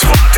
spot.